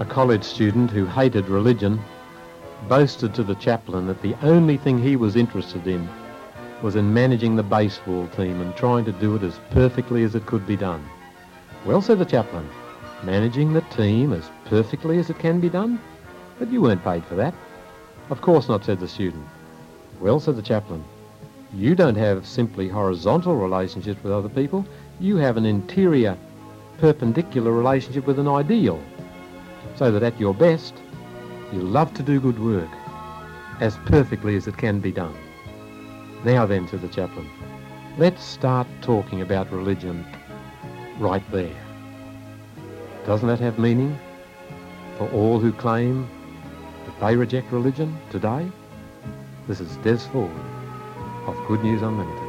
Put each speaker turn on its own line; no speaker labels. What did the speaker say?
A college student who hated religion boasted to the chaplain that the only thing he was interested in was in managing the baseball team and trying to do it as perfectly as it could be done. Well, said the chaplain, managing the team as perfectly as it can be done? But you weren't paid for that. Of course not, said the student. Well, said the chaplain, you don't have simply horizontal relationships with other people. You have an interior, perpendicular relationship with an ideal. So that at your best, you love to do good work as perfectly as it can be done. Now then, said the chaplain, let's start talking about religion right there. Doesn't that have meaning for all who claim that they reject religion today? This is Des Ford of Good News Unlimited.